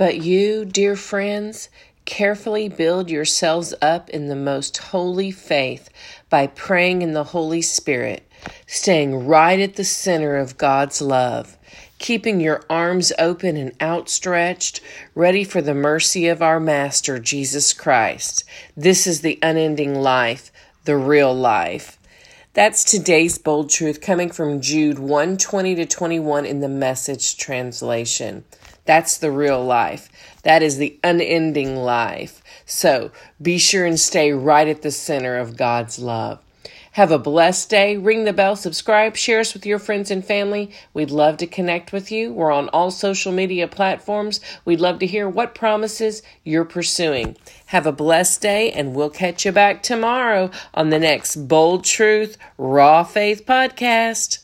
But you, dear friends, carefully build yourselves up in the most holy faith by praying in the Holy Spirit, staying right at the center of God's love, keeping your arms open and outstretched, ready for the mercy of our Master, Jesus Christ. This is the unending life, the real life. That's today's bold truth coming from Jude 120 to 21 in the message translation. That's the real life. That is the unending life. So be sure and stay right at the center of God's love. Have a blessed day. Ring the bell, subscribe, share us with your friends and family. We'd love to connect with you. We're on all social media platforms. We'd love to hear what promises you're pursuing. Have a blessed day, and we'll catch you back tomorrow on the next Bold Truth Raw Faith podcast.